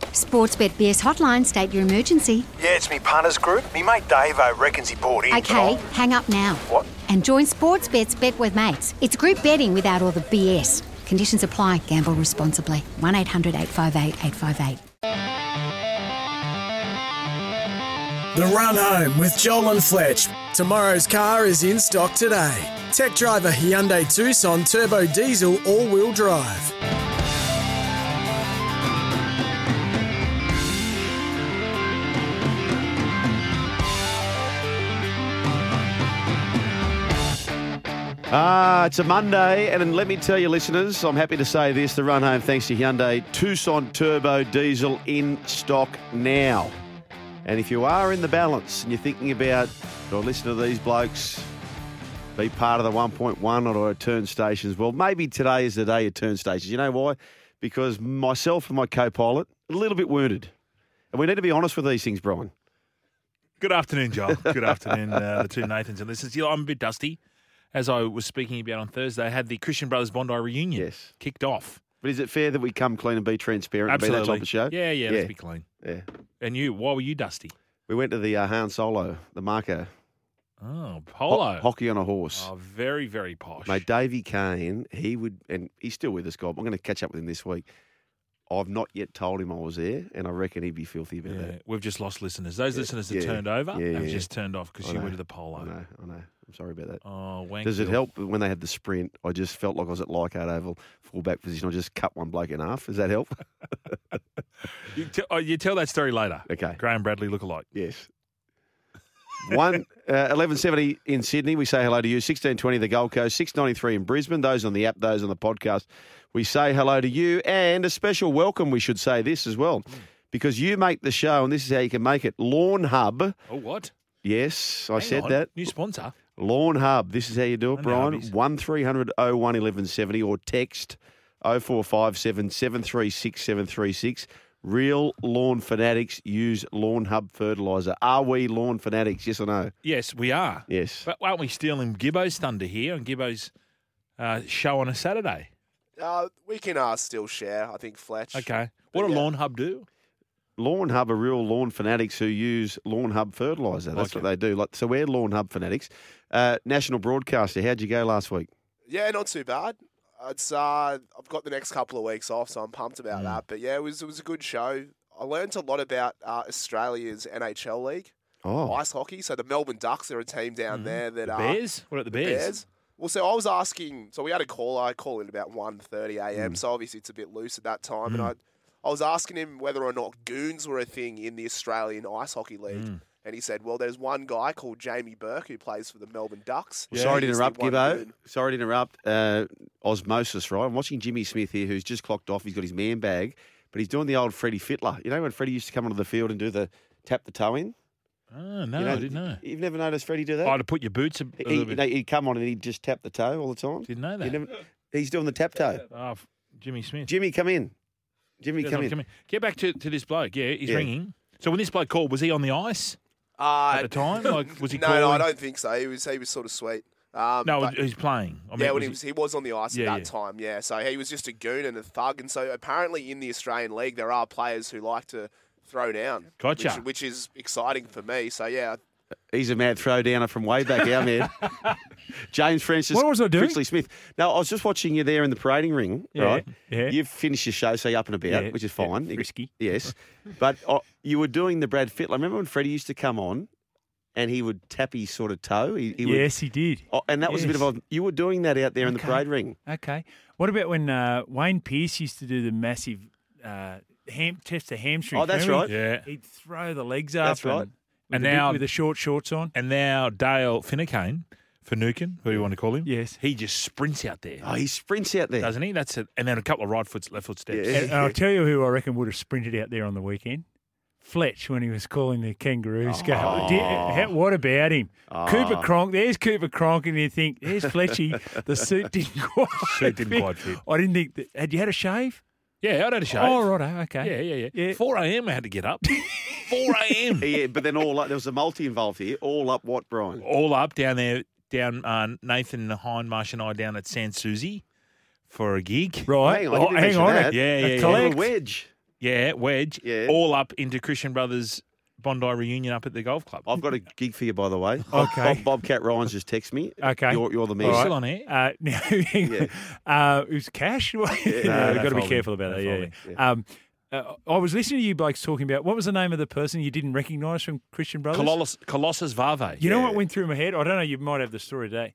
Sportsbet BS hotline, state your emergency. Yeah, it's me punters group. Me mate Dave I reckons he bought in. Okay, hang up now. What? And join Sportsbet's Bet with Mates. It's group betting without all the BS. Conditions apply. Gamble responsibly. 1 800 858 858. The Run Home with Joel and Fletch. Tomorrow's car is in stock today. Tech driver Hyundai Tucson Turbo Diesel All Wheel Drive. Ah, it's a Monday, and let me tell you, listeners, I'm happy to say this: the run home, thanks to Hyundai Tucson Turbo Diesel in stock now. And if you are in the balance and you're thinking about, do I listen to these blokes, be part of the 1.1 or turn stations? Well, maybe today is the day of turn stations. You know why? Because myself and my co-pilot a little bit wounded, and we need to be honest with these things, Brian. Good afternoon, Joel. Good afternoon, uh, the two Nathans and listeners. You know, I'm a bit dusty. As I was speaking about on Thursday, had the Christian Brothers Bondi reunion Yes. kicked off. But is it fair that we come clean and be transparent and be Absolutely. that type of show? Yeah, yeah, Yeah. let's be clean. Yeah. And you, why were you dusty? We went to the uh, Han Solo, the Marco. Oh, Ho- polo. hockey on a horse. Oh, very, very posh. Mate, Davey Kane, he would, and he's still with us, God. I'm going to catch up with him this week. I've not yet told him I was there, and I reckon he'd be filthy about Yeah, that. we've just lost listeners. Those listeners that yeah, turned over yeah, have yeah. just turned off because you know, went to the polo. I know, I know. I'm sorry about that. Oh, wank Does it help when they had the sprint? I just felt like I was at Leichhardt Oval, fullback position. I just cut one bloke in half. Does that help? You, te- oh, you tell that story later. Okay. Graham Bradley lookalike. Yes. One uh, eleven seventy in Sydney. We say hello to you. Sixteen twenty the Gold Coast. Six ninety three in Brisbane. Those on the app. Those on the podcast. We say hello to you and a special welcome. We should say this as well, because you make the show, and this is how you can make it. Lawn Hub. Oh, what? Yes, I Hang said on. that. New sponsor. Lawn Hub. This is how you do it, Brian. hubbies. One 01 1170 or text 0457 736 736. Real lawn fanatics use Lawn Hub fertiliser. Are we lawn fanatics? Yes or no? Yes, we are. Yes. But aren't we stealing Gibbo's thunder here on Gibbo's uh, show on a Saturday? Uh, we can uh, still share, I think, Fletch. Okay. What do Yeah. Lawn Hub do? Lawn Hub are real lawn fanatics who use Lawn Hub fertiliser. That's Like what they do. Like, so we're Lawn Hub fanatics. Uh, national broadcaster, how'd you go last week? Yeah, not too bad. It's uh, I've got the next couple of weeks off, so I'm pumped Mm. about that. But yeah, it was it was a good show. I learned a lot about uh, Australia's NHL league, Oh, ice hockey. So the Melbourne Ducks are a team down there that The uh, Bears? What about the the Bears? Well, so I was asking. So we had a call. I call in about 1.30 Mm. a.m. So obviously it's a bit loose at that time, and I, I was asking him whether or not goons were a thing in the Australian Ice Hockey League. And he said, "Well, there's one guy called Jamie Burke who plays for the Melbourne Ducks. Sorry to interrupt, Gibbo. goon. Sorry to interrupt. Uh, osmosis, right? I'm watching Jimmy Smith here, who's just clocked off. He's got his man bag, but he's doing the old Freddie Fittler. You know when Freddie used to come onto the field and do the tap the toe in? Oh, no, you know, I didn't know. You've never noticed Freddie do that? I'd have put your boots a, a He, little he, bit. no, he'd come on and he'd just tap the toe all the time. Didn't know You that. never- he's doing the tap toe. Oh, Jimmy Smith. Jimmy, come in. Jimmy, come I'm in. Get back to, to this bloke. Yeah, he's Yeah. ringing. So when this bloke called, was he on the ice Uh, at the time? Like, was he no, calling? no, I don't think so. He was he was sort of sweet. Um, No, but- he's playing. I mean, yeah, when was he he- was he was on the ice Yeah, at that yeah. time. Yeah, so he was just a goon and a thug, and so apparently in the Australian league there are players who like to throw down. Gotcha. Which, which is exciting for me. So yeah, He's a mad throw downer from way back, our man. James Francis. What was I doing? Fritzley Smith. No, I was just watching you there in the parading ring, Yeah, right? yeah. You've finished your show, so you're up and about, Yeah, which is fine. You- frisky. Yes. But uh, you were doing the Brad Fittler. Remember when Freddie used to come on and he would tap his sort of toe? He, he would- yes, he did. Oh, and that was a bit of a. You were doing that out there in the parade ring. Okay. What about when uh, Wayne Pearce used to do the massive uh, ham test the hamstring? Oh, that's right. Yeah. He'd throw the legs up. That's right. And, And the, now- with the short shorts on. And now Dale Finnecane Finucane, who you want to call him? Yes. He just sprints out there, Oh, he sprints out there. doesn't he? That's it. And then a couple of right foot, left foot steps. Yeah. And I'll tell you who I reckon would have sprinted out there on the weekend. Fletch when he was calling the kangaroos go. Oh. Did- how- what about him? Oh. Cooper Cronk. There's Cooper Cronk, and you think there's Fletchy. the suit didn't quite. Suit didn't quite fit. I didn't think. That, had you had a shave? Yeah, I'd had a shave. Oh, righto. Okay. Yeah, yeah, yeah, Yeah. 4 a.m. I had to get up. 4 a.m. Yeah, but then all up, there was a multi involved here. All up what, Brian? All up down there, down uh, Nathan Hindmarsh and I down at Sans Souci for a gig. Right. Hang on, you Oh, didn't hang mention on. that. Yeah, A yeah, yeah. Little collect. wedge. Yeah, wedge. Yeah. All up into Christian Brothers Bondi reunion up at the golf club. I've got a gig for you, by the way. Okay. Bob, Bobcat Ryan's just texted me. Okay. You're, you're the man. All right. Still on air? Uh, now, hang uh, it was cash. yeah, no, we've got to be folding. careful about that. Yeah. yeah. Um, uh, I was listening to you blokes talking about what was the name of the person you didn't recognise from Christian Brothers? Colossus, Colossus Vave. You know what went through my head? I don't know. You might have the story today.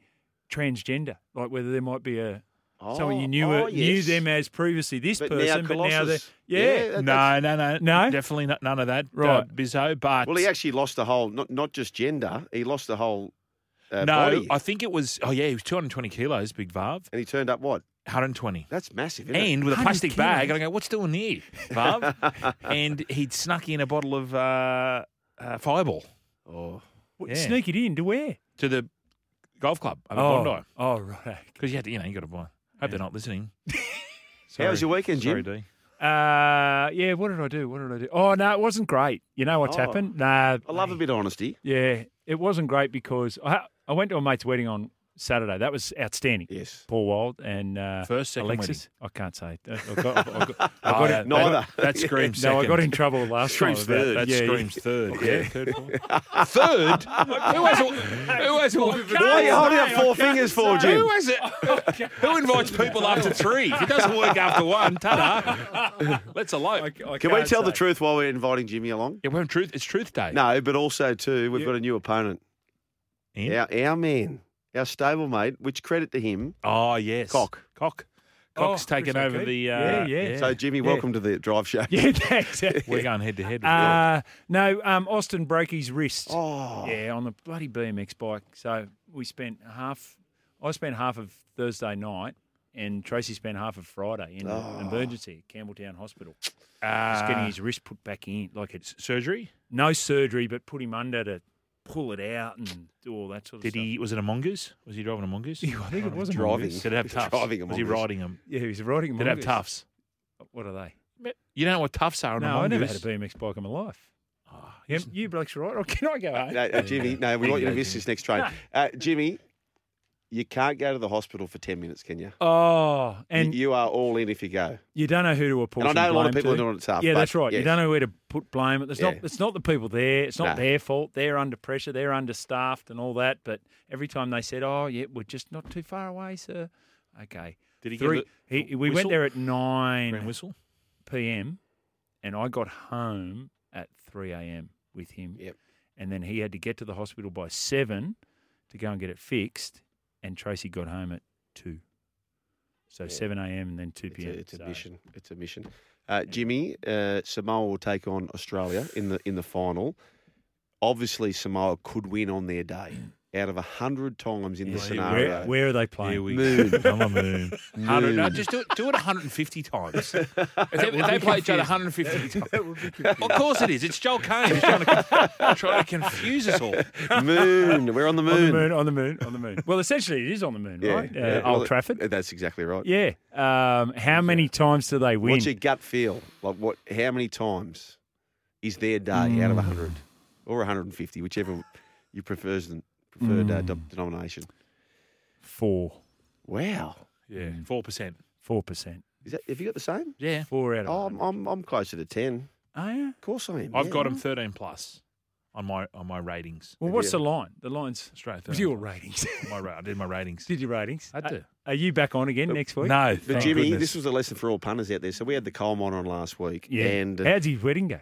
Transgender, like whether there might be a someone you knew oh, uh, knew them as previously this But now person, but now they're yeah. Yeah, that- No, no, no, No? definitely not, none of that, uh, Right. Bizzo. But Well, he actually lost the whole, not not just gender, he lost the whole uh, no, body. I think it was. Oh yeah, he was 220 kilos, big Vav, and he turned up what? 120. That's massive, isn't And it? with a 100 plastic bag, kilos. and I go, "What's doing here, Vav?" and he'd snuck in a bottle of uh, uh, Fireball Oh. What, Yeah. Sneak it in to where? to the golf club over oh, Bondi oh, right. because you had to, you know, you got to buy. Hope they're not listening. How was your weekend, Jim? Sorry, Jim? D. Uh, yeah. What did I do? What did I do? Oh no, it wasn't great. You know what's Oh. happened? Nah, I love a bit of honesty. Yeah, it wasn't great because I I went to a mate's wedding on Saturday. That was outstanding. Yes. Paul Wild and uh, First, second Alexis. I can't say. I got, I got, I got, I Oh, got it. neither. That, that screams No, I got in trouble last Screams time. about third. That yeah, screams third. Yeah, third. fourth. third? Who has a, who has a, Why are you holding up four fingers for, Jim? Who has it? Who invites people after three? If it doesn't work after one, ta Let's elope. I, I Can we can't tell the truth while we're inviting Jimmy along? Yeah, we're on truth. It's Truth Day. No, but also too, we've got a new opponent. Ian? Our, our man, our stablemate, which credit to him. Oh yes. Cock. Cock. Cock's Oh, taken Chris over O'Keefe. the. Uh, Yeah, yeah. So, Jimmy, Yeah. welcome to the drive show. Yeah, thanks. We're going head to head. with Uh, no, um, Austin broke his wrist. Oh, Yeah, on the bloody BMX bike. So we spent half. I spent half of Thursday night, and Tracy spent half of Friday in Oh. emergency at Campbelltown Hospital. Uh, Just getting his wrist put back in, like it's surgery. no surgery, but put him under to pull it out and do all that sort of Did stuff. he? Was it a mongoose? Was he driving a mongoose? I think it was a Driving. mongoose. Did it have tufts? Driving a was he mongoose. riding them? Yeah, he was riding a Did it have mongoose. tufts? What are they? You don't know what tufts are on a No, I mongoose? never had a BMX bike in my life. Oh, You, you blokes are right. Or can I go home? no, uh, Jimmy, no, we want you to miss Jimmy. this next train. Uh, Jimmy, you can't go to the hospital for 10 minutes, can you? Oh, And and you are all in if you go. you don't know who to apportion And I know a lot of blame people are doing it tough. Yeah, that's right. You don't know where to put blame. It's Yeah. not. It's not the people there. It's not No. their fault. They're under pressure. They're understaffed and all that. But every time they said, "Oh, yeah, we're just not too far away, sir." Okay. Did he Three, get he, we whistle? went there at nine whistle? p.m. and I got home at three a.m. with him. Yep. And then he had to get to the hospital by seven to go and get it fixed. And Tracy got home at two. So seven a.m. and then two It's p.m. a, it's a mission. It's a mission. Uh, Jimmy, uh, Samoa will take on Australia in the in the final. Obviously, Samoa could win on their day. Out of a hundred times in the Yeah, here scenario, Where, where are they playing? Here we Moon. go. On the moon. 100, no, just do it, do it 150 times. If they, if they play each other 150 times. of course it is. It's Joel Kane who's trying to, trying to confuse us all. moon. We're on the On the moon. moon, on the moon, on the moon. Well, essentially, it is on the moon, right? Uh, yeah. Old Trafford. That's exactly right. Yeah. Um, how many times do they win? What's your gut feel? Like what? How many times is their day out of hundred or 150, whichever you prefers than preferred uh, de- denomination? Four. Wow. Yeah, 4%. Four percent. Is that? Have you got the same? Yeah. Four out of. Oh, I'm, I'm I'm closer to ten. Oh, yeah. Of course I am. I've yeah. got them 13 plus on my on my ratings. Well, what's the line? The line's Straight What's your plus. ratings? My ra- I did my ratings. Did your ratings? I do. Uh, are you back on again next week? No, But Jimmy, goodness. this was a lesson for all punters out there. So we had the coal mine on last week, Yeah. and uh, How's his wedding go?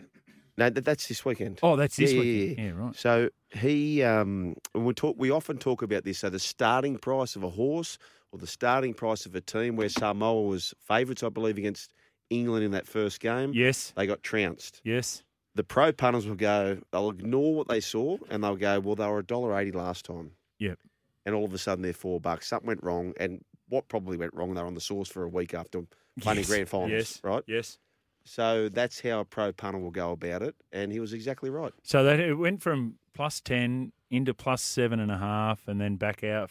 No, that, that's this weekend. Oh, that's this yeah, weekend. Yeah, Yeah, right. So he, um, we talk, we often talk about this. So the starting price of a horse or the starting price of a team, where Samoa was favourites, I believe, against England in that first game. Yes. They got trounced. Yes. The pro punters will go, they'll ignore what they saw, and they'll go, well, they were a dollar eighty last time. Yep. and all of a sudden they're four bucks. Something went wrong, and what probably went wrong? They're on the source for a week after playing Yes. grand finals, Yes. right? Yes. So that's how a pro punter will go about it, and he was exactly right. So that it went from plus ten into plus seven and a half, and then back out,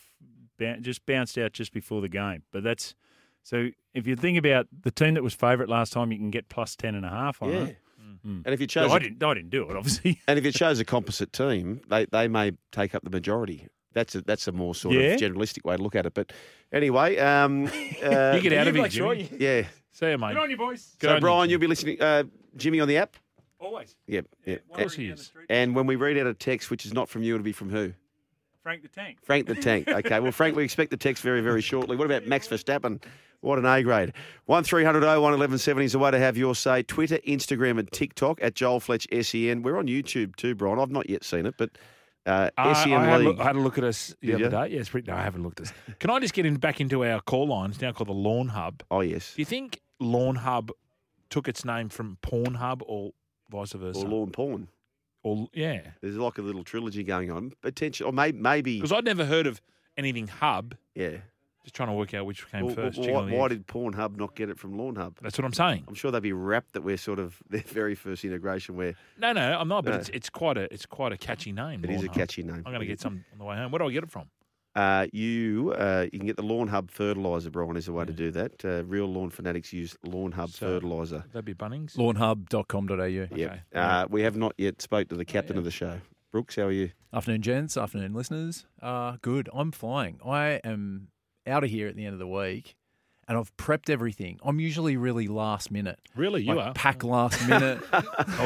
just bounced out just before the game. But that's so. If you think about the team that was favourite last time, you can get plus ten and a half on Yeah. it. And if you So chose, I a- didn't. I didn't do it, obviously. and if you chose a composite team, they, they may take up the majority. That's a, that's a more sort Yeah. of generalistic way to look at it. But anyway, um, uh, You get out of You it, make sure Jimmy. yeah. See you, mate. Good on you, boys. Good so on Brian, you. you'll be listening, uh, Jimmy on the app. Always. Yep. yep. Of course he is. And when we read out a text, which is not from you, it'll be from who? Frank the Tank. Frank the Tank. Okay, well, Frank, we expect the text very, very shortly. What about Max Verstappen? What an A grade. 1300 01 1170 is the way to have your say. Twitter, Instagram, and TikTok at Joel Fletch SEN. We're on YouTube too, Brian. I've not yet seen it, but uh, I, SEN I had, a League. look, I had a look at us the Did other you? day. Yes, pretty, no, I haven't looked at us. Can I just get in back into our call lines now called the Lawn Hub? Oh, yes. Do you think Lawn Hub took its name from Porn Hub or vice versa? Or lawn porn. Or- yeah, There's like a little trilogy going on. Potential, or maybe, maybe because I'd never heard of anything Hub. yeah. Just trying to work out which came Well, first. well, why, why did Pornhub not get it from Lawn Hub? That's what I'm saying. I'm sure they'd be rapt that we're sort of their very first integration where No, no, I'm not. But No. it's it's quite a it's quite a catchy name. it is Lawn a Hub. catchy name. I'm going to get some on the way home. Where do I get it from? Uh, you uh, you can get the Lawn Hub fertilizer, Brian, is the way to do that. Uh, real lawn fanatics use Lawn Hub So- fertilizer. That'd be Bunnings. Lawnhub.com.au. Yep. Okay. Uh, we have not yet spoke to the captain of the show. Brooks, how are you? Afternoon, gents. Afternoon, listeners. Uh, good. I'm flying. I am out of here at the end of the week, and I've prepped everything. I'm usually really last minute. Really, you Like, are. pack last minute. I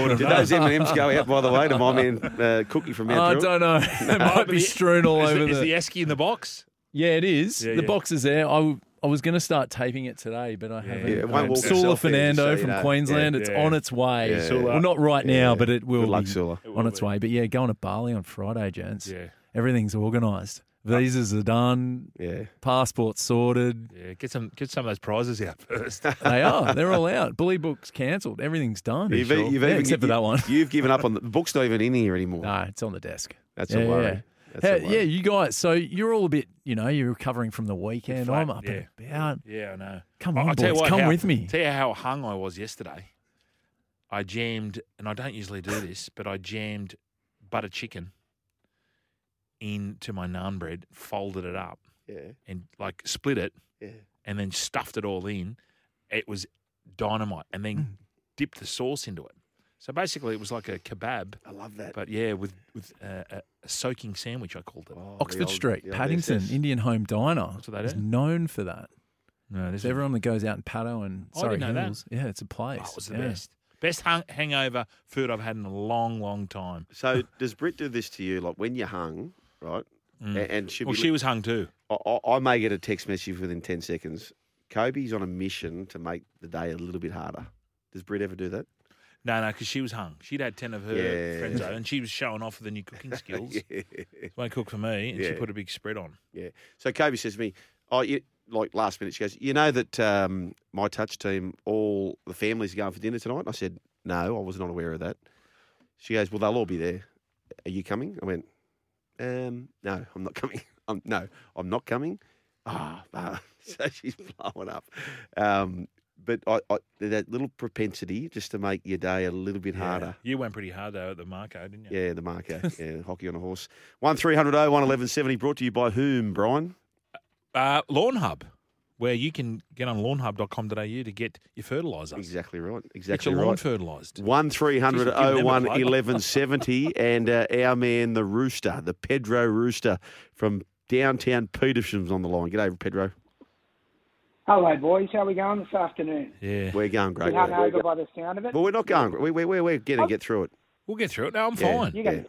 Did known. those M and M's go out by the way to my man uh, Cookie from Andrew? I Mount don't know. it might be the- strewn all Is, over the, is the. the esky in the box? yeah, it is. Yeah, the yeah. box is there. I I was going to start taping it today, but I haven't. Yeah, it won't Sula Fernando just so from know. Queensland. Yeah, it's yeah. on its way. Yeah. Sula. Well, not right now, but it will Good luck, be Sula. on its way. But yeah, going to Bali on Friday, gents. Yeah. Everything's organised. Visas are done. Yeah. Passports sorted. Yeah, get some get some of those prizes out first. They are. They're all out. Bully book's cancelled. Everything's done. You've, Sure. you've Yeah, even, except for that one. You've given up on the, the book's not even in here anymore. No, it's on the desk. That's Yeah, a worry. yeah. That's Hey, a worry. yeah, you guys. So you're all a bit, you know, you're recovering from the weekend. flat, I'm up and about. yeah, I know. Come on, I'll boys, what, come how- with me. Tell you how hung I was yesterday. I jammed, and I don't usually do this, but I jammed butter chicken into my naan bread, folded it up, Yeah. and like split it, Yeah. and then stuffed it all in. It was dynamite, and then Mm. dipped the sauce into it. So basically, it was like a kebab, I love that. but yeah, with with uh, a, a soaking sandwich. I called it. Oh, Oxford old- Street, Paddington, SS. Indian Home Diner. That's what they is do? known for that. No, this It's everyone that goes out in Paddo and I Surry didn't know that. Hills. Yeah, it's a place. Oh, it was the Yeah. best. Best hung, hangover food I've had in a long, long time. So does Brit do this to you? Like when you're hung, right? Mm. And she'll Well, she was hung too. I, I- may get a text message within 10 seconds. Kobe's on a mission to make the day a little bit harder. Does Britt ever do that? No, no, because she was hung. She'd had 10 of her Yeah. friends over, and she was showing off the new cooking skills. yeah. Won't cook for me, and she put a big spread on. yeah. So Kobe says to me, oh, you, like last minute, she goes, you know that um, my touch team, all the families are going for dinner tonight? And I said, no, I was not aware of that. She goes, well, they'll all be there. Are you coming? I went, um, no, I'm not coming. I'm, no, I'm not coming. Ah, ah. so she's blowing up. Um, but I, I, that little propensity just to make your day a little bit harder. You went pretty hard, though, at the Marco, didn't you? Yeah, the marker. yeah, hockey on a horse. One 300 01 1170 brought to you by whom, Brian? Uh, Lawn Hub, where you can get on lawnhub.com.au to get your fertiliser. Exactly right. Get Exactly your lawn right. fertilised. One 300 Jeez, we've given them a 01 plug. 1170 and uh, our man, the Rooster, the Pedro Rooster from downtown Petersham's on the line. G'day, Pedro. Hello, boys. How are we going this afternoon? Yeah. We're going Bit great. mate. hungover by the sound of it. Well, we're not going. We, we, we're, we're going to get through it. We'll get through it. No, I'm Yeah. fine. You got Yeah.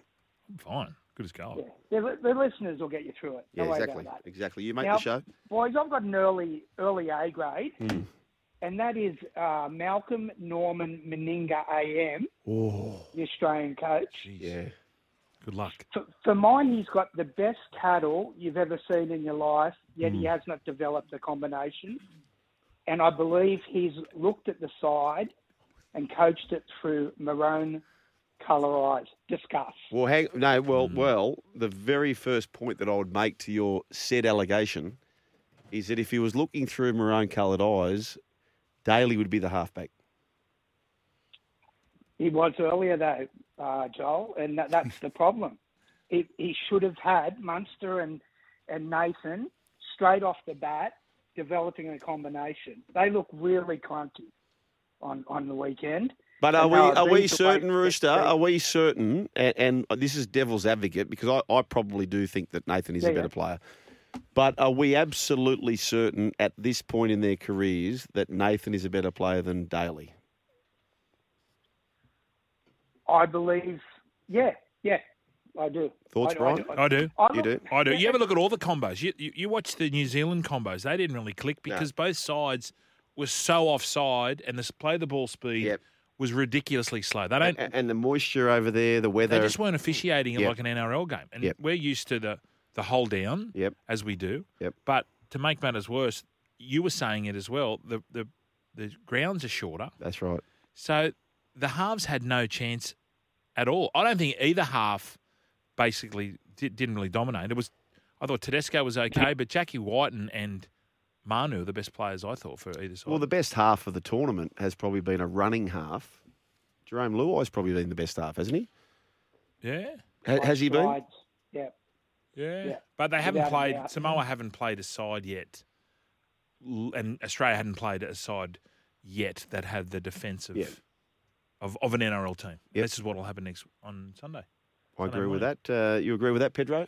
I'm fine. Good as gold. yeah. The, the listeners will get you through it. Yeah, Don't exactly. about that. Exactly. You make Now- the show. Boys, I've got an early early A grade, Hmm. and that is uh, Malcolm Norman Meninga AM, Oh, the Australian coach. yeah. Good luck. For, for mine, he's got the best cattle you've ever seen in your life, yet Hmm. he has not developed the combination. And I believe he's looked at the side and coached it through maroon colour eyes. Discuss. Well, hang, no, well, well, the very first point that I would make to your said allegation is that if he was looking through maroon-coloured eyes, Daly would be the halfback. He was earlier though, uh, Joel, and that, that's the problem. He, he should have had Munster and, and Nathan straight off the bat developing a combination. They look really clunky on, on the weekend. But are we are we beats the way certain, Rooster? Are we certain? And, and this is devil's advocate because I, I probably do think that Nathan is Yeah, a better yeah. player. But are we absolutely certain at this point in their careers that Nathan is a better player than Daly? I believe, yeah, yeah, I do. Thoughts, I, Brian? I do. I You look- do? I do. You ever look at all the combos? You, you, you watch the New Zealand combos. They didn't really click because both sides were so offside and the play the ball speed Yep. Was ridiculously slow. They don't. And, and the moisture over there, the weather. They just weren't officiating it Yep. like an NRL game. And Yep. we're used to the, the hold down Yep. as we do. Yep. But to make matters worse, you were saying it as well. The, the, the grounds are shorter. That's right. So the halves had no chance at all. I don't think either half basically di- didn't really dominate. It was, I thought Tedesco was okay, but Jackie White and, and Manu the best players I thought for either side. Well, the best half of the tournament has probably been a running half. Jarome Luai's probably been the best half, hasn't he? yeah, Ha- has he been? Yeah. yeah, Yeah, But they haven't without played. doubt. Samoa haven't played a side yet, and Australia hadn't played a side yet that had the defensive Yeah. of, of an NRL team. Yep. This is what will happen next on Sunday. I Sunday agree with that. Uh, you agree with that, Pedro?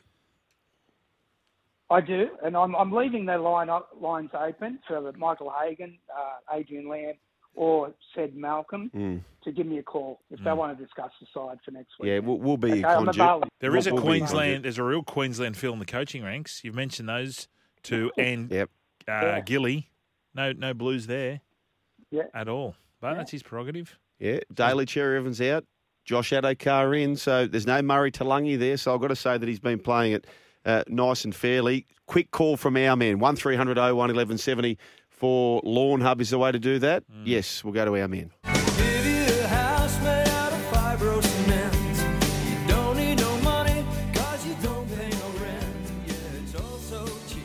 I do, and I'm, I'm leaving their line up, lines open for Michael Hagan, uh, Adrian Lam, or said Malcolm Mm. to give me a call if they want to discuss the side for next week. Yeah, we'll, we'll be Okay, your I'm conduit. available. There We'll- is a we'll Queensland. There's a real Queensland feel in the coaching ranks. You've mentioned those two, and Yep. uh, Yeah. Gilly. No, no blues there Yeah. at all. But that's his prerogative. Yeah, Daly Cherry Evans out, Josh Addo-Carr in, so there's no Murray Taulagi there. So I've got to say that he's been playing it uh, nice and fairly. Quick call from our man one 1300 01 1170 for Lawn Hub is the way to do that. Yes, we'll go to our men. Give you a house made out of fibro cement. You don't need no money, cause you don't pay no rent. Yeah, it's all so cheap.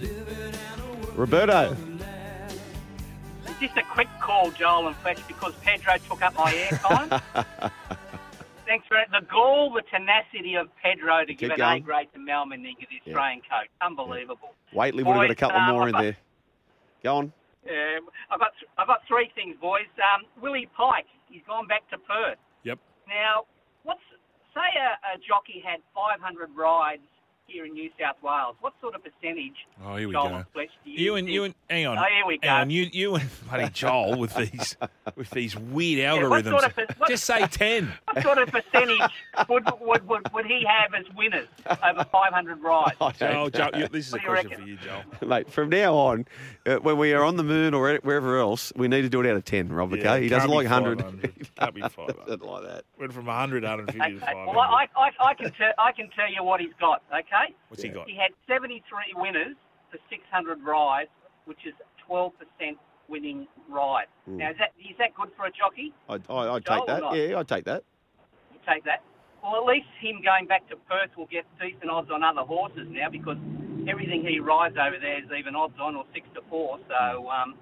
Living and a Roberto. Just a quick call, Joel and Fletch, because Pedro took up my airtime. Thanks for it. The gall, the tenacity of Pedro to give an going. A grade to Mal Meninga, the Australian coach. Unbelievable. Waitley would have got a Boys, couple um, more in I've got- there. Go on. Um, I've got I've got three things, boys. Um, Willie Pike, he's gone back to Perth. Yep. Now, what's say a, a jockey had 500 rides here in New South Wales? What sort of percentage? Oh, here we Joel go. and Fletch, do You and think- you and hang on. Oh, here we go. Hang on, you you and buddy Joel with these with these weird Yeah, what algorithms. sort of what- Just say ten. What sort of percentage would, would, would, would he have as winners over 500 rides? Joel, Joel, you, this is a What do you question reckon? for you, Joel. Mate, from now on, uh, when we are on the moon or wherever else, we need to do it out of 10, Rob, okay? Yeah, he doesn't like be 100. Can't be 500. Doesn't like that. Went from 100, 150 to Okay, 500. well, I, I, I, can tell, I can tell you what he's got, okay? What's he got? He had 73 winners for 600 rides, which is 12% winning ride. Mm. Now, is that, is that good for a jockey? I, I, I'd Joel take that. Yeah, I'd take that. You take that. Well, at least him going back to Perth will get decent odds on other horses now because everything he rides over there is even odds on or six to four. So, um,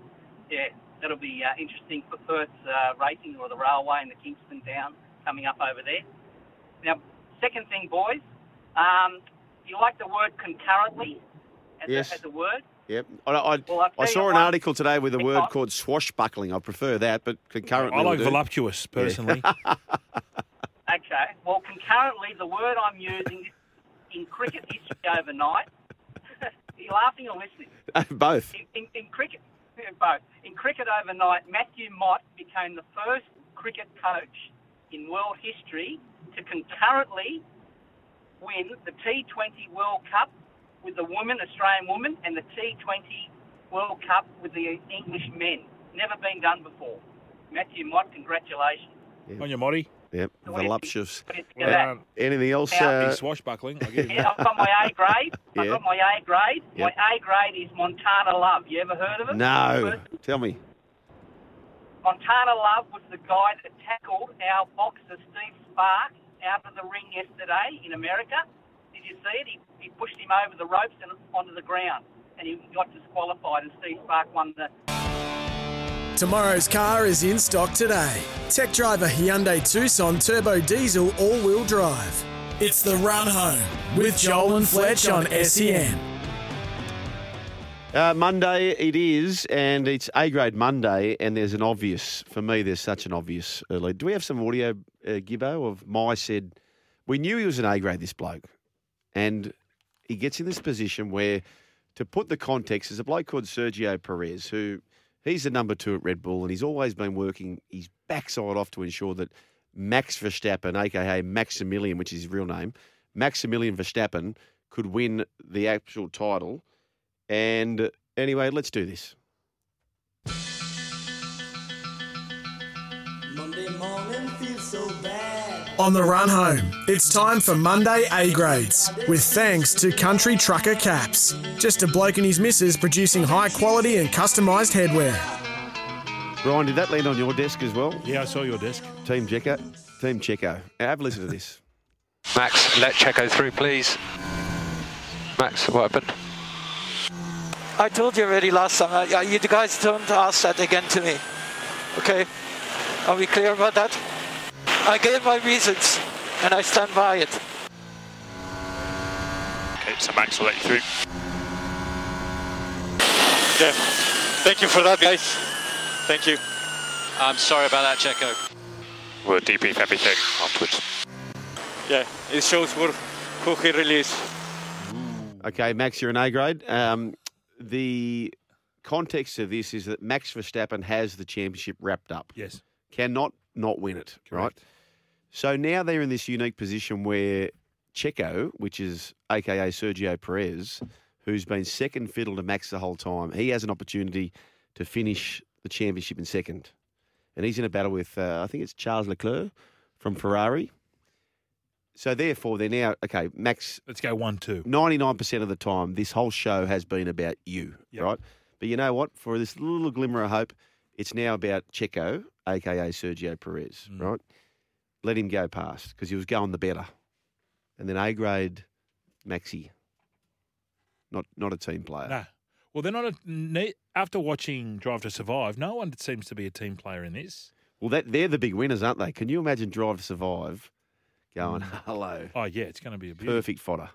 yeah, that'll be uh, interesting for Perth's uh, racing or the railway and the Kingston Town coming up over there. Now, second thing, boys, um, do you like the word concurrently as, Yes. a, as a word? Yep. I, I, Well, I'll I tell saw an what, article today with a word I- called swashbuckling. I prefer that, but concurrently. I will like do. voluptuous, personally. Okay. Well, concurrently, the word I'm using in cricket history overnight. Are you laughing or listening? Uh, both. In, in, in cricket, both. In cricket overnight, Matthew Mott became the first cricket coach in world history to concurrently win the T20 World Cup with the women, Australian women, and the T20 World Cup with the English men. Never been done before. Matthew Mott, congratulations. On your Motty. Yep. So what do you Voluptuous. What do you think of that? Uh, anything else? Now- Uh, swashbuckling. I'll give you Yeah, that. I've got my A grade. I've Yeah. got my A grade. Yep. My A grade is Montana Love. You ever heard of it? no. Tell me. Montana Love was the guy that tackled our boxer Steve Spark out of the ring yesterday in America. Did you see it? He, he pushed him over the ropes and onto the ground, and he got disqualified. And Steve Spark won the Tomorrow's car is in stock today. Tech driver Hyundai Tucson Turbo Diesel All Wheel Drive. It's the run home with Joel and Fletch on SEN. Uh, Monday it is, and it's A grade Monday, and there's an obvious, for me, there's such an obvious lead. Do we have some audio, uh, Gibbo, of My said, we knew he was an A grade, this bloke. And he gets in this position where, to put the context, there's a bloke called Sergio Perez, who he's the number two at Red Bull, and he's always been working his backside off to ensure that Max Verstappen, aka Maximilian, which is his real name, Maximilian Verstappen, could win the actual title. And anyway, let's do this. Monday morning so bad. On the run home, it's time for Monday A grades, with thanks to Country Trucker Caps. Just a bloke and his missus producing high quality and customised headwear. Brian, did that land on your desk as well? Yeah, I saw your desk. Team Checo. Team Checo. Have a listen to this. Max, let Checo through, please. Max, what happened? I told you already last time. Uh, you guys don't ask that again to me. Okay? Are we clear about that? I gave my reasons, and I stand by it. Okay, so Max will let you through. Yeah. Thank you for that, guys. Thank you. I'm sorry about that, Checo. We'll debrief everything afterwards. Yeah, it shows who, who he really is. Okay, Max, you're an A grade. Um, the context of this is that Max Verstappen has the championship wrapped up. Yes. Cannot not win it, right? So now they're in this unique position where Checo, which is AKA Sergio Perez, who's been second fiddle to Max the whole time, he has an opportunity to finish the championship in second. And he's in a battle with, uh, I think it's Charles Leclerc from Ferrari. So therefore, they're now, okay, Max. Let's go 1 2. 99% of the time, this whole show has been about you, right? But you know what? For this little glimmer of hope, it's now about Checo, aka Sergio Perez, Mm. right? Let him go past because he was going the better. And then A grade, Maxi. Not not a team player. No. Well, they're not a. After watching Drive to Survive, no one seems to be a team player in this. Well, that they're the big winners, aren't they? Can you imagine Drive to Survive going, Mm. hello? Oh, yeah, it's going to be a beauty. Perfect fodder.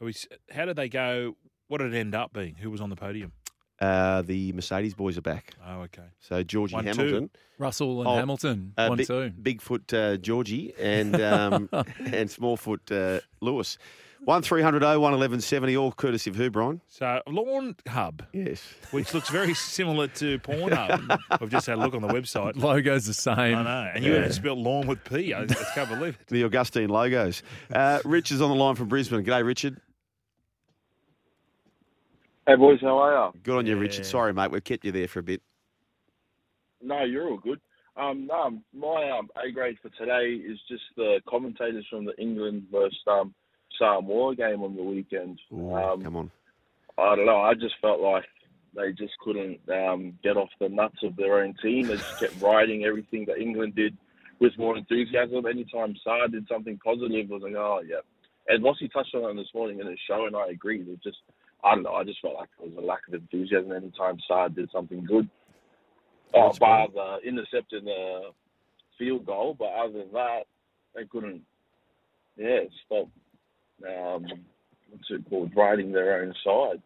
Are we, how did they go? What did it end up being? Who was on the podium? Uh, the Mercedes boys are back. Oh, okay. So Georgie One, two. Hamilton, Russell and Oh, Hamilton, uh, one big, two. Bigfoot uh, Georgie and um, and Smallfoot uh, Lewis. One three hundred oh one eleven seventy, all courtesy of who, Brian? So, Lawn Hub. Yes. Which looks very similar to Pornhub. I've just had a look on the website. Logo's the same. I know. And you Yeah. haven't spelled lawn with P. I can't believe it. The Augustine logos. Uh, Rich is on the line from Brisbane. G'day, Richard. Hey boys, how are you? Good on you, Richard. Sorry, mate, we've kept you there for a bit. No, you're all good. Um, no, my um, A grade for today is just the commentators from the England versus um, Samoa game on the weekend. um, come on. I don't know. I just felt like they just couldn't um, get off the nuts of their own team. They just kept riding everything that England did with more enthusiasm. Anytime Saar did something positive, I was like, oh yeah. And Rossi touched on it this morning in his show, and I agree. It just, I don't know. I just felt like there was a lack of enthusiasm anytime Saar did something good. Oh, That's bar the intercepting the field goal, but other than that, they couldn't. Yeah, stop. Um, what's it called? Riding their own side.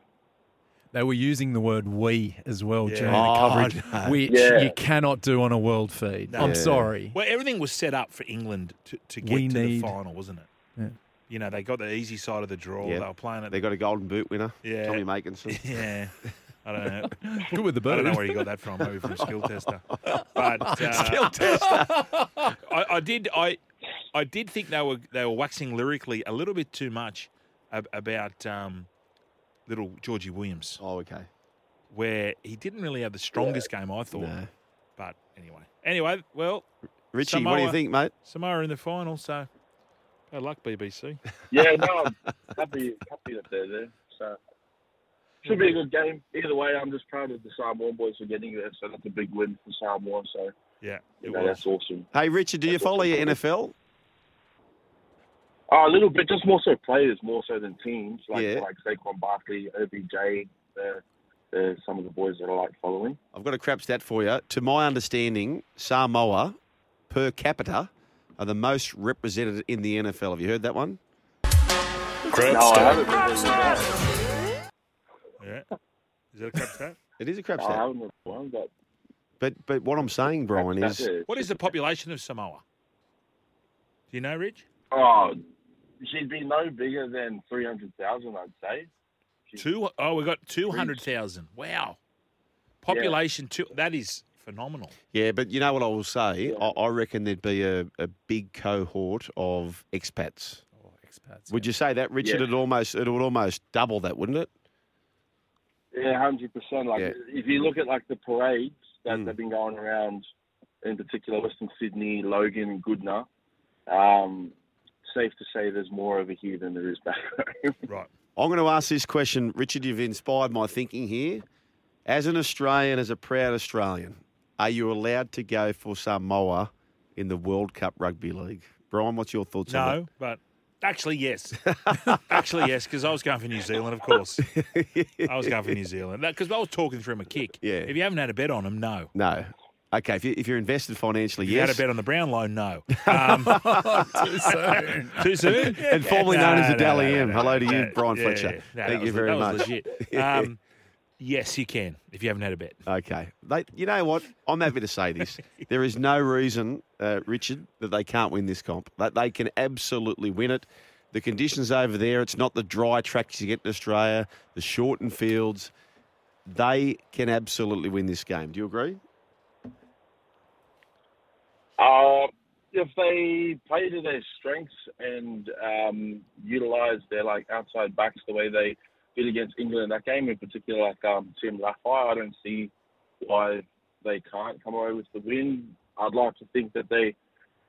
They were using the word "we" as well Yeah. during Oh, the coverage, no. which Yeah. you cannot do on a world feed. No. I'm Yeah. sorry. Well, everything was set up for England to, to get We to need- the final, wasn't it? Yeah. You know, they got the easy side of the draw. Yeah. They were playing it. They got a golden boot winner, Yeah. Tommy Makinson. Yeah. I don't know. Good with the boot. I don't know where he got that from. Maybe from a skill tester. But uh, Skill tester. I, I did. I I did think they were they were waxing lyrically a little bit too much ab- about um, little Georgie Williams. Oh, okay. Where he didn't really have the strongest game, I thought. No. But anyway, anyway, well, Richie, what do you think, mate? Samoa in the final, so good luck, BBC. Yeah, no, I'm happy, happy that they're there. So Should be a good game. Either way, I'm just proud of the Samoan boys for getting there. So that's a big win for Samoa. So yeah, you know, that's awesome. Hey, Richard, do you follow your NFL? Uh, a little bit, just more so players, more so than teams. Like Yeah. like Saquon Barkley, OBJ. They're, they're some of the boys that I like following. I've got a crap stat for you. To my understanding, Samoa per capita are the most represented in the NFL. Have you heard that one? No, I haven't been doing that. Yeah. Is that a crap stat? It is a crap No, I stat. haven't been one, but But but what I'm saying, Brian, That's is. What is the population of Samoa? Do you know, Rich? Oh, she'd be no bigger than 300,000, I'd say. Two oh we got two hundred thousand. Wow. Population two that is phenomenal. yeah. But you know what I will say? I, I reckon there'd be a, a big cohort of expats. Oh, expats. Would you say that, Richard? Yeah. It almost it would almost double that, wouldn't it? Yeah, hundred percent. Like Yeah. if you look at like the parades that Mm. have been going around, in particular Western Sydney, Logan, Goodna, um, safe to say there's more over here than there is back home. Right. I'm going to ask this question, Richard. You've inspired my thinking here. As an Australian, as a proud Australian, are you allowed to go for Samoa in the World Cup Rugby League? Brian, what's your thoughts on No, but actually yes. actually yes, because I was going for New Zealand, of course. I was going for New Zealand because I was talking through him a kick. Yeah. If you haven't had a bet on him, no. No. Okay, if, you, if you're invested financially, If you had a bet on the Brown loan, no. Um, Too soon. Too soon? and formerly known as the No, Dally no, no, M. no, Hello to you, no. Brian Yeah, Fletcher. No, Thank that you very that much. was legit. Um, yes, you can if you haven't had a bet. Okay. They, you know what? I'm happy to say this. There is no reason, uh, Richard, that they can't win this comp. That they can absolutely win it. The conditions over there, it's not the dry tracks you get in Australia, the shortened fields. They can absolutely win this game. Do you agree? Uh, if they play to their strengths and um, utilize their like outside backs the way they did against England in that game, in particular, like um, Tim Lafai, I don't see why they can't come away with the win. I'd like to think that they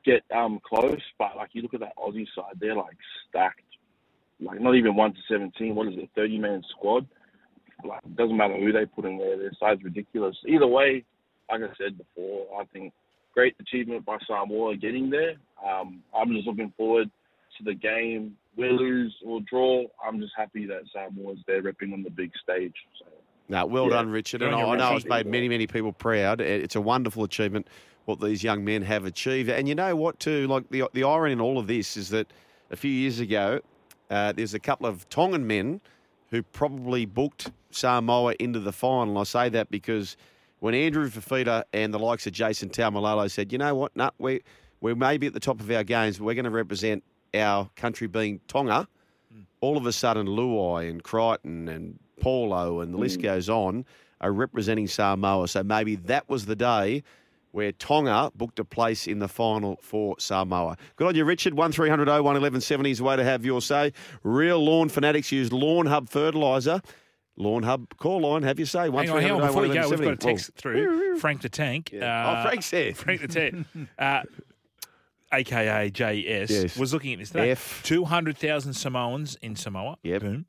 get um, close, but like you look at that Aussie side, they're like stacked. Like not even one to seventeen. What is it? Thirty man squad. Like doesn't matter who they put in there. Their side's ridiculous. Either way, like I said before, I think great achievement by Samoa getting there. Um, I'm just looking forward to the game. We lose or draw. I'm just happy that Samoa's there repping on the big stage. So. No, well Yeah. done, Richard. And I, I know it's made many, many people proud. It's a wonderful achievement what these young men have achieved. And you know what, too? Like the the irony in all of this is that a few years ago, uh, there's a couple of Tongan men who probably booked Samoa into the final. I say that because when Andrew Fifita and the likes of Jason Taumalolo said, you know what, no, we we may be at the top of our games, but we're going to represent our country being Tonga. Hmm. All of a sudden, Luai and Crichton and Paulo and the list hmm. goes on are representing Samoa. So maybe that was the day where Tonga booked a place in the final for Samoa. Good on you, Richard. 1300 01 1170 is the way to have your say. Real lawn fanatics use Lawn Hub fertiliser. Lawn Hub call line, have your say. Hang on, hang 1300 on. Before we go, we've got a 1170. text through. Frank the Tank. Yeah. Oh, Frank's there. Uh, Frank the Tank. Uh, AKA JS, Yes. was looking at this today. F. 200,000 Samoans in Samoa. Yep. Boom.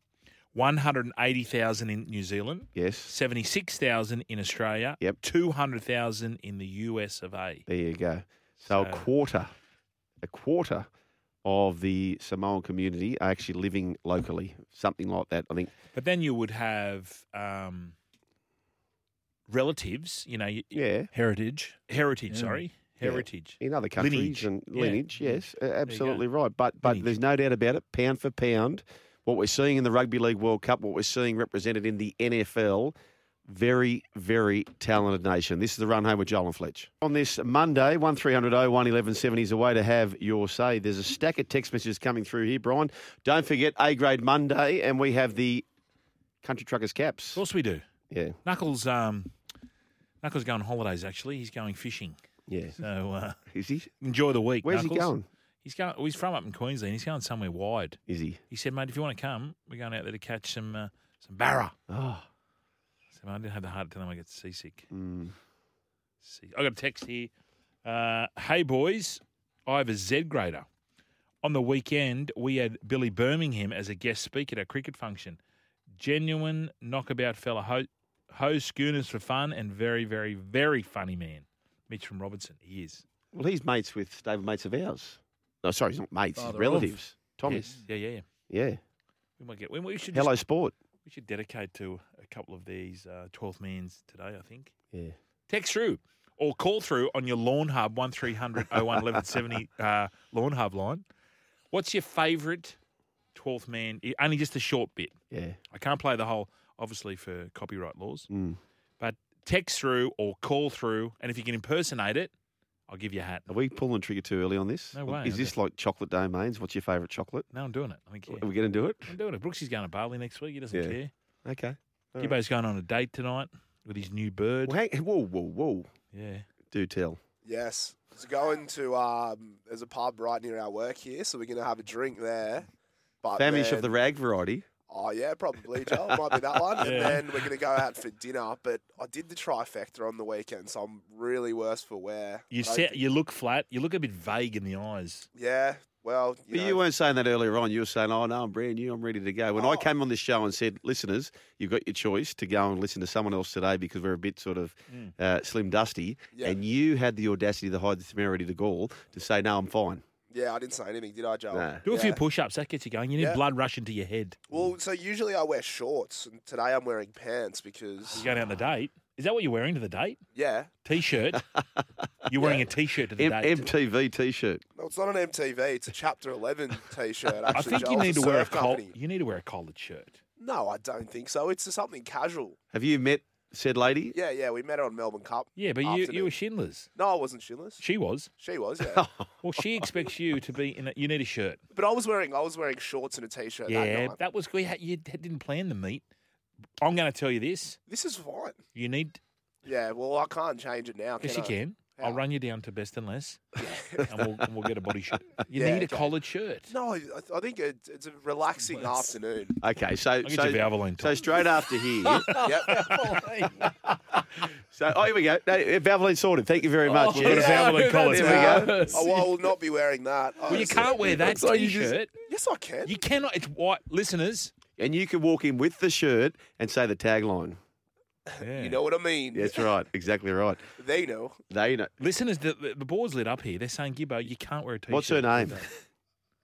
180,000 in New Zealand. Yes. 76,000 in Australia. Yep. 200,000 in the US of A. There you go. So, a quarter, a quarter of the Samoan community are actually living locally, something like that. I think. But then you would have um, relatives, you know, Yeah, Heritage. heritage, Yeah. sorry, Yeah. heritage. in other countries Lineage. and Yeah. lineage. Yes, a- you go. absolutely right. But but Lineage. there's no doubt about it. Pound for pound, what we're seeing in the Rugby League World Cup, what we're seeing represented in the NFL. Very, very talented nation. This is the run home with Joel and Fletch. On this Monday, 1300 01 1170 is a way to have your say. There's a stack of text messages coming through here, Brian. Don't forget A grade Monday, and we have the Country Truckers caps. Of course we do. Yeah. Knuckles, um, Knuckles going on holidays. Actually, he's going fishing. Yeah. So uh, Is he? enjoy the week. Where's he going? He's going. Well, he's from up in Queensland. He's going somewhere wide. Is he? He said, "Mate, if you want to come, we're going out there to catch some uh, some barra." Oh. So I didn't have the heart to tell him I get seasick. Mm. See, I got a text here. Uh, hey boys, I have a Z grader. On the weekend, we had Billy Birmingham as a guest speaker at our cricket function. genuine knockabout fella, ho- hose schooners for fun, and very, very, very funny man. Mitch from Robertson. He is. Well, he's mates with David mates of ours. No, sorry, he's not mates. Father he's relatives. Tommy. Yes. Yeah, yeah, yeah. Yeah. We might get. We, should. Hello, just- sport. We should dedicate to a couple of these uh, 12th mans today. I think. Yeah. Text through or call through on your Lawn Hub one 01 1170 uh, Lawn Hub line. What's your favourite 12th man? Only just a short bit. Yeah. I can't play the whole, obviously, for copyright laws. Mm. But text through or call through, and if you can impersonate it, I'll give you a hat. Are we pulling trigger too early on this? No way. Is this like chocolate domains? What's your favourite chocolate? No, I'm doing it. I think Are we going to do it? I'm doing it. Brooksy's going to Bali next week. He doesn't Yeah. care. Okay. All right. Gibbo's going on a date tonight with his new bird. Well, hang, whoa, whoa, whoa. Yeah. Do tell. Yes. So going to um, there's a pub right near our work here, so we're gonna have a drink there. But Famish then- of the rag variety. Oh yeah, probably Joel. Might be that one. And then we're gonna go out for dinner. But I did the trifecta on the weekend, so I'm really worse for wear. You set, you look flat. You look a bit vague in the eyes. Yeah. Well, you But know, you weren't saying that earlier on. You were saying, "Oh no, I'm brand new. I'm ready to go." When I came on this show and said, "Listeners, you've got your choice to go and listen to someone else today because we're a bit sort of Mm. uh, slim dusty," Yeah. and you had the audacity, the hide, the temerity, the gall to say, "No, I'm fine." Yeah, I didn't say anything, did I, Joel? Nah. Do a few Yeah. push-ups. That gets you going. You need Yeah. blood rushing to your head. Well, so usually I wear shorts, and today I'm wearing pants because You're going out on the date. Is that what you're wearing to the date? yeah. T-shirt. You're wearing a T-shirt to the M- date. MTV T-shirt. No, it's not an MTV. It's a Chapter 11 T-shirt. Actually, I think Joel. you need It's to wear a surf col- company. You need to wear a collared shirt. No, I don't think so. It's something casual. Have you met said lady? Yeah, yeah. We met her on Melbourne Cup. Yeah, but you you afternoon. were Schindler's. No, I wasn't Schindler's. She was. She was, yeah. Well, she expects you to be in. A, you need a shirt. but I was wearing I was wearing shorts and a T-shirt. that Yeah, night. that was we had, you didn't plan the meet. I'm going to tell you this. This is fine. You need. Yeah, well, I can't change it now. Yes, can you I? can. I'll run you down to best and less, and, we'll, and we'll get a body shirt. You Yeah, need a okay. collared shirt. No, I, I think it, it's a relaxing afternoon. Okay, so get so, you Valvoline, so straight after here. yep. so oh, here we go. No, uh, Valvoline sorted. Thank you very much. Oh, Got a Valvoline collar. There we go. Oh, well, I will not be wearing that. Well, you can't wear that t-shirt. Yes, I can. You cannot. It's white. Listeners, And you can walk in with the shirt and say the tagline. You know what I mean. That's right. Exactly right. They know. They know. listeners, the, the, the board's lit up here. They're saying, Gibbo, you can't wear a t-shirt. What's her name?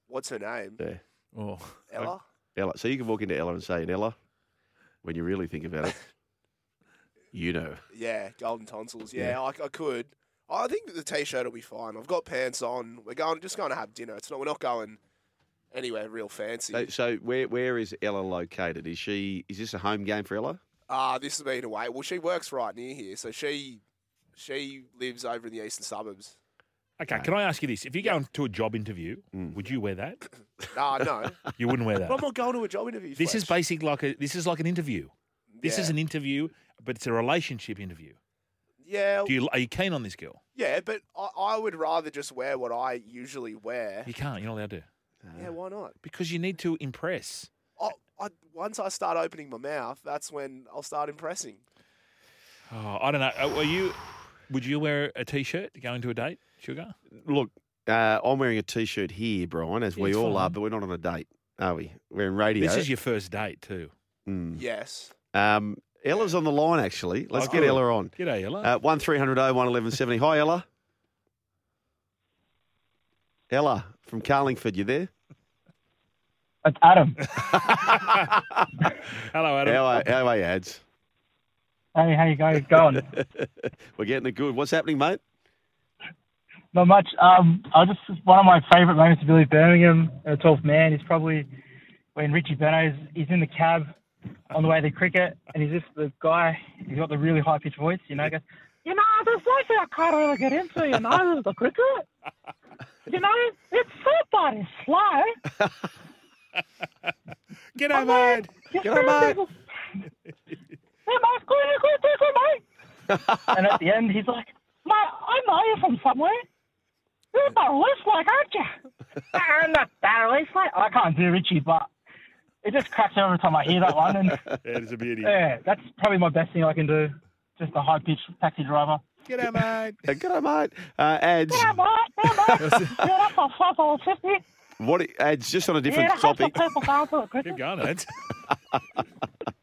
What's her name? Yeah. Oh, Ella. Ella. So you can walk into Ella and say, Ella, when you really think about it, you know. Yeah, golden tonsils. Yeah, I, I could. I think the t-shirt will be fine. I've got pants on. We're going just going to have dinner. It's not. We're not going anywhere real fancy. So, so where where is Ella located? Is she? Is this a home game for Ella? Ah, this has been away. Well, she works right near here, so she she lives over in the eastern suburbs. Okay, can I ask you this? If you're going to a job interview, would you wear that? Ah, no, You wouldn't wear that. but I'm not going to a job interview. This is Fletch. basic like a this is like an interview. This is Yeah. an interview, but it's a relationship interview. Yeah, Do you are you keen on this girl? yeah, but I, I would rather just wear what I usually wear. You can't. You're not allowed to Yeah, why not? because you need to impress. I, I, once I start opening my mouth, that's when I'll start impressing. Oh, I don't know. Uh, Are you? Would you wear a t-shirt going to a date, sugar? Look, uh, I'm wearing a t-shirt here, Brian, as Yeah, we it's all are, but we're not on a date, are we? We're in radio. This is your first date too. Mm. Yes. Um, Ella's on the line, actually. Let's Oh, get good. Ella on. G'day, Ella. Uh, 1300 01 1170. Hi, Ella. Ella from Carlingford, you there? It's Adam. Hello, Adam. How are, how are you, ads? Hey, how you guys going? We're getting it good. What's happening, mate? Not much. Um, I just one of my favourite moments of Billy Birmingham, a 12th man, is probably when Richie Benaud's he's in the cab on the way to cricket, and he's just the guy. He's got the really high pitched voice, you know. Goes, you know, there's things I can't really get into, you know, the cricket. You know, it's so bloody slow. G'day, mate. G'day, mate. Hey, mate, good, good, good, good, mate. and at the end, he's like, mate, I know you from somewhere. You're Barry Lake, aren't you? I'm not Barry Lake. I can't do Richie, but it just cracks every time I hear that one. And Yeah, it's a beauty. yeah, that's probably my best thing I can do. Just a high pitched taxi driver. G'day, mate. Uh, G'day, mate. Uh, ads. Yeah, mate. Yeah, mate. yeah, that's a five dollar fifty. What it, ads? Just on a different yeah, topic. That's what people go to the cricket. Keep going, Ed.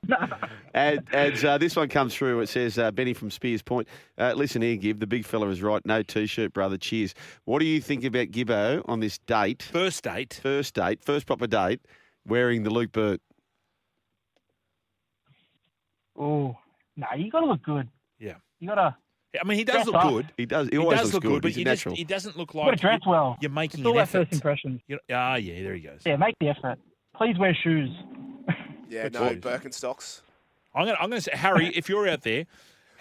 And, and uh, this one comes through. It says, uh, Benny from Speers Point. Uh, listen here, Gib. The big fella is right. No t-shirt, brother. Cheers. What do you think about Gibbo on this date? First date. First date. First proper date. Wearing the Luke Burt. Oh, no, you got to look good. Yeah. You got to. I mean, he does Dress look up. good. He does. He, He always does looks look good, good. but He's a you just, natural. he doesn't look You got to like dress you- well. You're making It's all an about effort. first impressions. You know, ah, yeah, there he goes. Yeah, make the effort. Please wear shoes. Yeah, Good no choice. Birkenstocks. I'm gonna, I'm gonna say, Harry, if you're out there,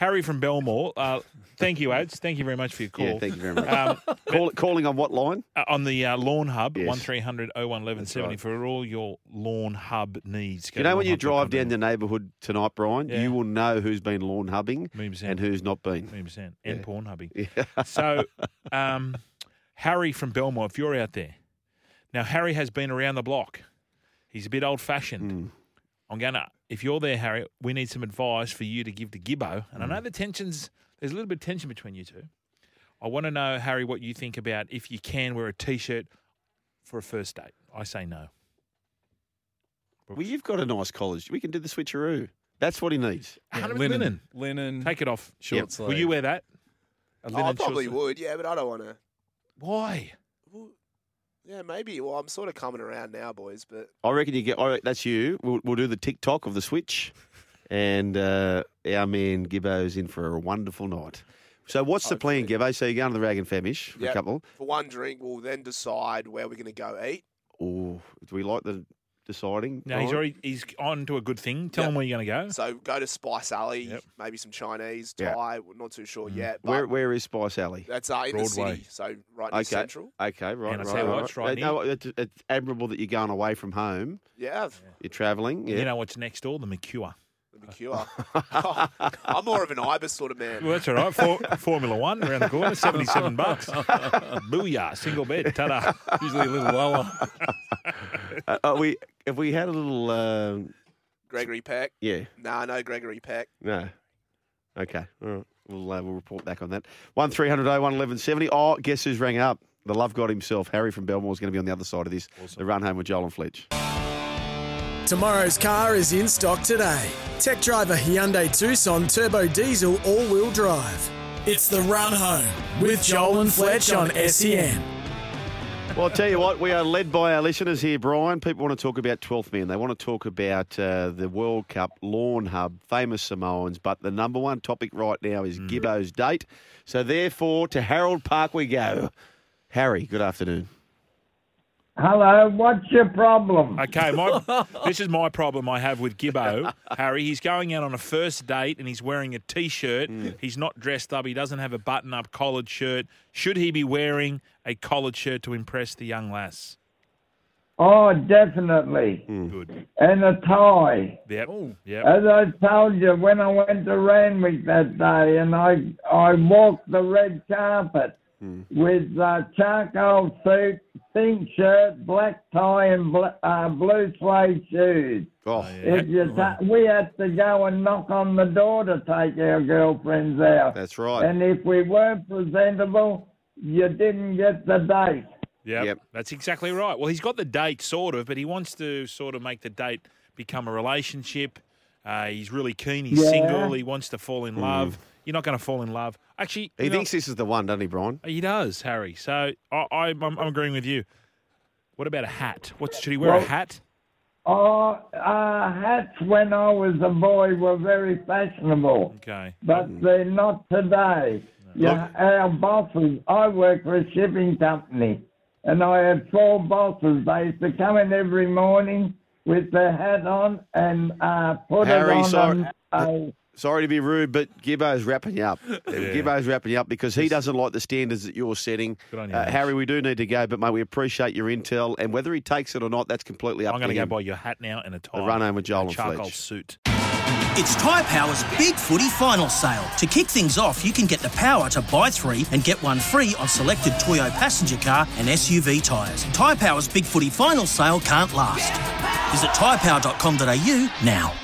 Harry from Belmore, uh, thank you, Ads. Thank you very much for your call. Yeah, thank you very much. Um, Call, calling on what line? uh, on the uh, Lawn Hub, Yes. one 1300 01 1170 right. for all your lawn hub needs. Go You to know when you drive down the neighbourhood tonight, Brian, Yeah. you will know who's been lawn hubbing and who's not been. Million percent. And Yeah. porn hubbing. So, um, Harry from Belmore, if you're out there, now Harry has been around the block. He's a bit old fashioned. I'm gonna. If you're there, Harry, we need some advice for you to give to Gibbo. And I Mm. know the tensions. There's a little bit of tension between you two. I want to know, Harry, what you think about if you can wear a t-shirt for a first date. I say no. Well, you've got a nice college. We can do the switcheroo. That's what he needs. Yeah, linen. Linen. Take it off. Short Yep. sleeve. Will you wear that? A Oh, I probably would, yeah, but I don't want to. Why? Yeah, maybe. Well, I'm sort of coming around now, boys, but I reckon you get. I that's you. We'll, we'll do the TikTok of the switch, and uh, our man Gibbo's in for a wonderful night. So what's the plan, Gibbo? So you're going to the Rag and Famish for yeah, a couple. for one drink, we'll then decide where we're going to go eat. Or do we like the deciding? No, he's already he's on to a good thing. Tell Yep. him where you're going to go. So go to Spice Alley, Yep. maybe some Chinese, Yeah. Thai. We're not too sure yet. But Where Where is Spice Alley? that's uh, in the Broadway. city, so right near Okay. Central. Okay, right, And I right, tell you right, what, it's right Uh, near- no, it's, it's admirable that you're going away from home. Yeah, You're travelling. Yeah. You know what's next door? The Mercure. the cure. I'm more of an Ibis sort of man. Well, that's all right. For, Formula One around the corner, seventy-seven bucks. Booyah! Single bed. Ta-da! Usually a little lower. Uh, are we have we had a little? Um, Gregory Peck. yeah. Nah, no Gregory Peck. No. Okay. All right. We'll uh, we'll report back on that. One 1170 Oh, guess who's rang up? The love god himself, Harry from Belmore, is going to be on the other side of this. The run home with Joel and Fletch. Tomorrow's car is in stock today. Tech driver Hyundai Tucson Turbo Diesel All Wheel Drive. It's the run home with Joel and Fletch on SEN. Well, I'll tell you what, we are led by our listeners here, Brian. People want to talk about 12th men. They want to talk about uh, the World Cup Lawn Hub, famous Samoans. But the number one topic right now is Gibbo's date. So, therefore, to Harold Park we go. Harry, good afternoon. Hello, what's your problem? Okay, my, this is my problem I have with Gibbo. Harry, he's going out on a first date and he's wearing a T-shirt. Hmm. He's not dressed up. He doesn't have a button-up collared shirt. Should he be wearing a collared shirt to impress the young lass? Oh, definitely. Hmm. Good. And a tie. Yep. Yep. As I told you, when I went to Randwick that day and I I walked the red carpet with uh, charcoal suit, pink shirt, black tie, and bl- uh, blue suede shoes. Oh, If you ta- we had to go and knock on the door to take our girlfriends out. That's right. And if we weren't presentable, you didn't get the date. Yep. That's exactly right. Well, he's got the date sort of, but he wants to sort of make the date become a relationship. Uh, he's really keen. He's Yeah. single. He wants to fall in Mm. love. You're not going to fall in love. Actually, He you know- thinks this is the one, doesn't he, Brian? he does, Harry. So I, I, I'm, I'm agreeing with you. What about a hat? What should he wear? a hat? Oh, uh, hats when I was a boy were very fashionable, Okay. but they're not today. Yeah, our bosses. I work for a shipping company, and I had four bosses. They used to come in every morning with their hat on and uh, put Harry, it on. sorry. a- Sorry to be rude, but Gibbo's wrapping you up. Gibbo's wrapping you up because he doesn't like the standards that you're setting. Good on you, Uh. Harry, we do need to go, but mate, we appreciate your intel, and whether he takes it or not, that's completely up I'm to going to go buy your hat now and a tie. The run home with Joel a and charcoal Fletch. suit. It's Tyre Power's Big Footy Final Sale. To kick things off, you can get the power to buy three and get one free on selected Toyo passenger car and SUV tyres. Tyre Power's Big Footy Final Sale can't last. Visit tyrepower.com.au now.